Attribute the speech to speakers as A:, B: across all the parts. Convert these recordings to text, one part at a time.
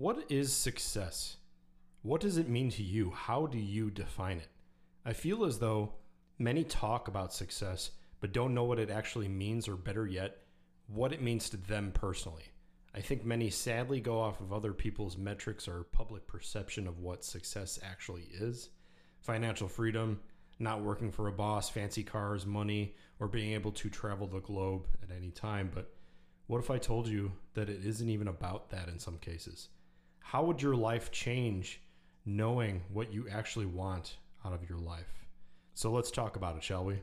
A: What is success? What does it mean to you? How do you define it? I feel as though many talk about success, but don't know what it actually means, or better yet, what it means to them personally. I think many sadly go off of other people's metrics or public perception of what success actually is financial freedom, not working for a boss, fancy cars, money, or being able to travel the globe at any time. But what if I told you that it isn't even about that in some cases? How would your life change knowing what you actually want out of your life? So let's talk about it, shall we?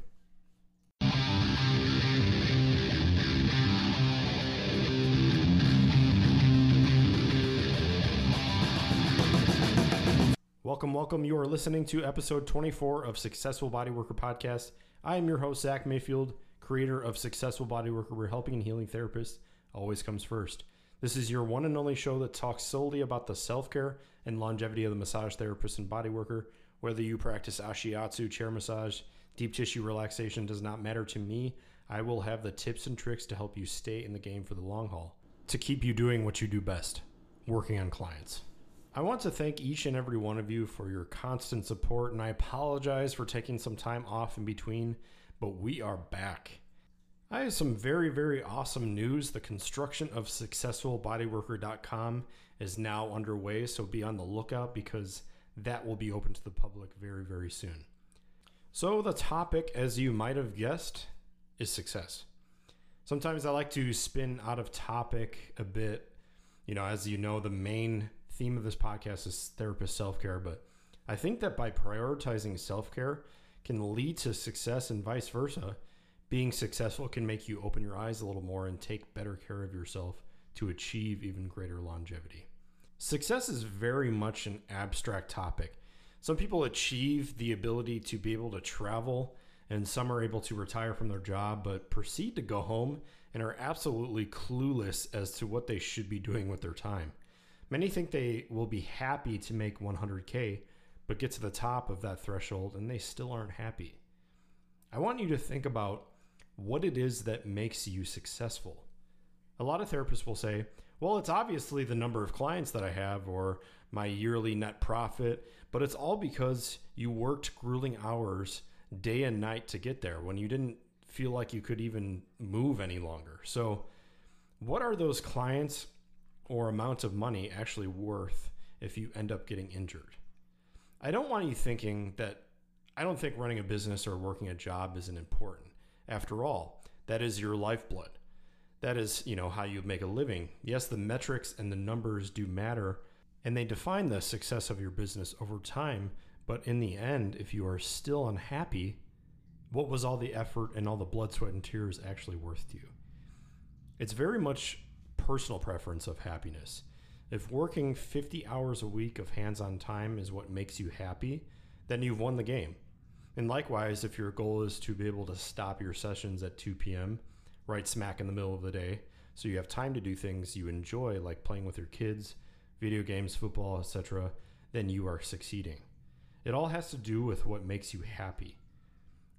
A: Welcome, welcome. You are listening to episode 24 of Successful Bodyworker Podcast. I am your host, Zach Mayfield, creator of Successful Bodyworker, where helping and healing therapists always comes first. This is your one and only show that talks solely about the self care and longevity of the massage therapist and bodyworker. Whether you practice ashiatsu, chair massage, deep tissue relaxation does not matter to me. I will have the tips and tricks to help you stay in the game for the long haul, to keep you doing what you do best working on clients. I want to thank each and every one of you for your constant support, and I apologize for taking some time off in between, but we are back. I have some very, very awesome news. The construction of successfulbodyworker.com is now underway, so be on the lookout because that will be open to the public very, very soon. So, the topic, as you might have guessed, is success. Sometimes I like to spin out of topic a bit. You know, as you know, the main theme of this podcast is therapist self care, but I think that by prioritizing self care can lead to success and vice versa. Being successful can make you open your eyes a little more and take better care of yourself to achieve even greater longevity. Success is very much an abstract topic. Some people achieve the ability to be able to travel, and some are able to retire from their job, but proceed to go home and are absolutely clueless as to what they should be doing with their time. Many think they will be happy to make 100K, but get to the top of that threshold and they still aren't happy. I want you to think about what it is that makes you successful. A lot of therapists will say, well, it's obviously the number of clients that I have or my yearly net profit, but it's all because you worked grueling hours day and night to get there when you didn't feel like you could even move any longer. So, what are those clients or amounts of money actually worth if you end up getting injured? I don't want you thinking that I don't think running a business or working a job isn't important. After all, that is your lifeblood. That is, you know, how you make a living. Yes, the metrics and the numbers do matter and they define the success of your business over time, but in the end, if you are still unhappy, what was all the effort and all the blood, sweat and tears actually worth to you? It's very much personal preference of happiness. If working 50 hours a week of hands on time is what makes you happy, then you've won the game. And likewise, if your goal is to be able to stop your sessions at 2 p.m., right smack in the middle of the day, so you have time to do things you enjoy, like playing with your kids, video games, football, etc., then you are succeeding. It all has to do with what makes you happy.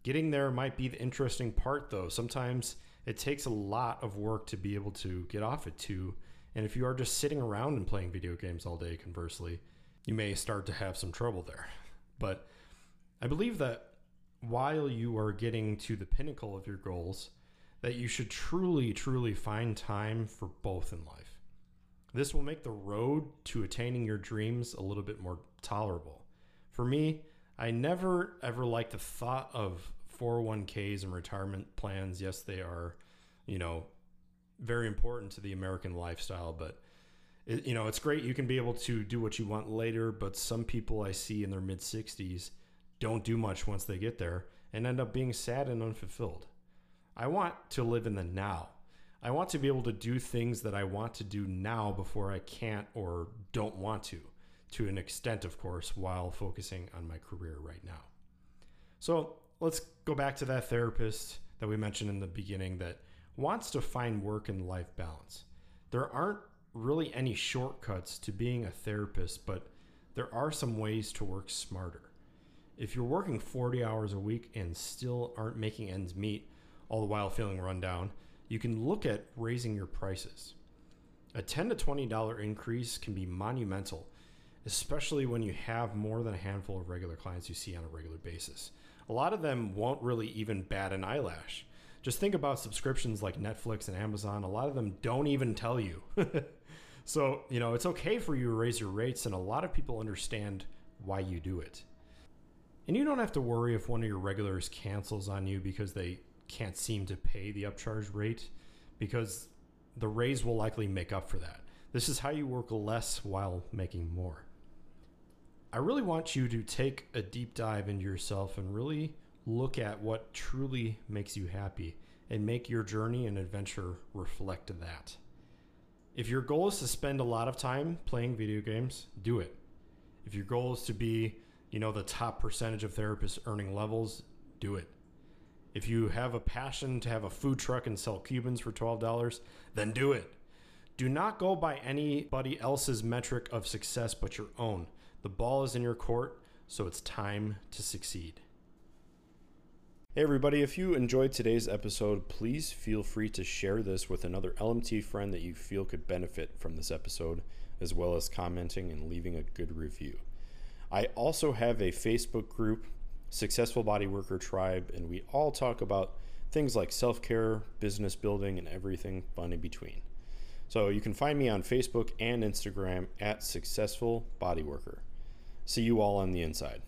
A: Getting there might be the interesting part, though. Sometimes it takes a lot of work to be able to get off at two. And if you are just sitting around and playing video games all day, conversely, you may start to have some trouble there. But I believe that while you are getting to the pinnacle of your goals, that you should truly, truly find time for both in life. This will make the road to attaining your dreams a little bit more tolerable. For me, I never ever liked the thought of 401ks and retirement plans. Yes, they are, you know, very important to the American lifestyle, but it, you know, it's great you can be able to do what you want later, but some people I see in their mid 60s don't do much once they get there and end up being sad and unfulfilled. I want to live in the now. I want to be able to do things that I want to do now before I can't or don't want to to an extent, of course, while focusing on my career right now. So let's go back to that therapist that we mentioned in the beginning that wants to find work and life balance. There aren't really any shortcuts to being a therapist, but there are some ways to work smarter. If you're working 40 hours a week and still aren't making ends meet, all the while feeling run down, you can look at raising your prices. A 10 to $20 increase can be monumental, especially when you have more than a handful of regular clients you see on a regular basis. A lot of them won't really even bat an eyelash. Just think about subscriptions like Netflix and Amazon. A lot of them don't even tell you. so, you know, it's okay for you to raise your rates, and a lot of people understand why you do it. And you don't have to worry if one of your regulars cancels on you because they can't seem to pay the upcharge rate, because the raise will likely make up for that. This is how you work less while making more. I really want you to take a deep dive into yourself and really look at what truly makes you happy and make your journey and adventure reflect that. If your goal is to spend a lot of time playing video games, do it. If your goal is to be, you know, the top percentage of therapists earning levels, do it. If you have a passion to have a food truck and sell Cubans for $12, then do it. Do not go by anybody else's metric of success but your own. The ball is in your court, so it's time to succeed. Hey, everybody, if you enjoyed today's episode, please feel free to share this with another LMT friend that you feel could benefit from this episode, as well as commenting and leaving a good review. I also have a Facebook group Successful Body Worker Tribe, and we all talk about things like self care, business building, and everything fun in between. So you can find me on Facebook and Instagram at Successful Body Worker. See you all on the inside.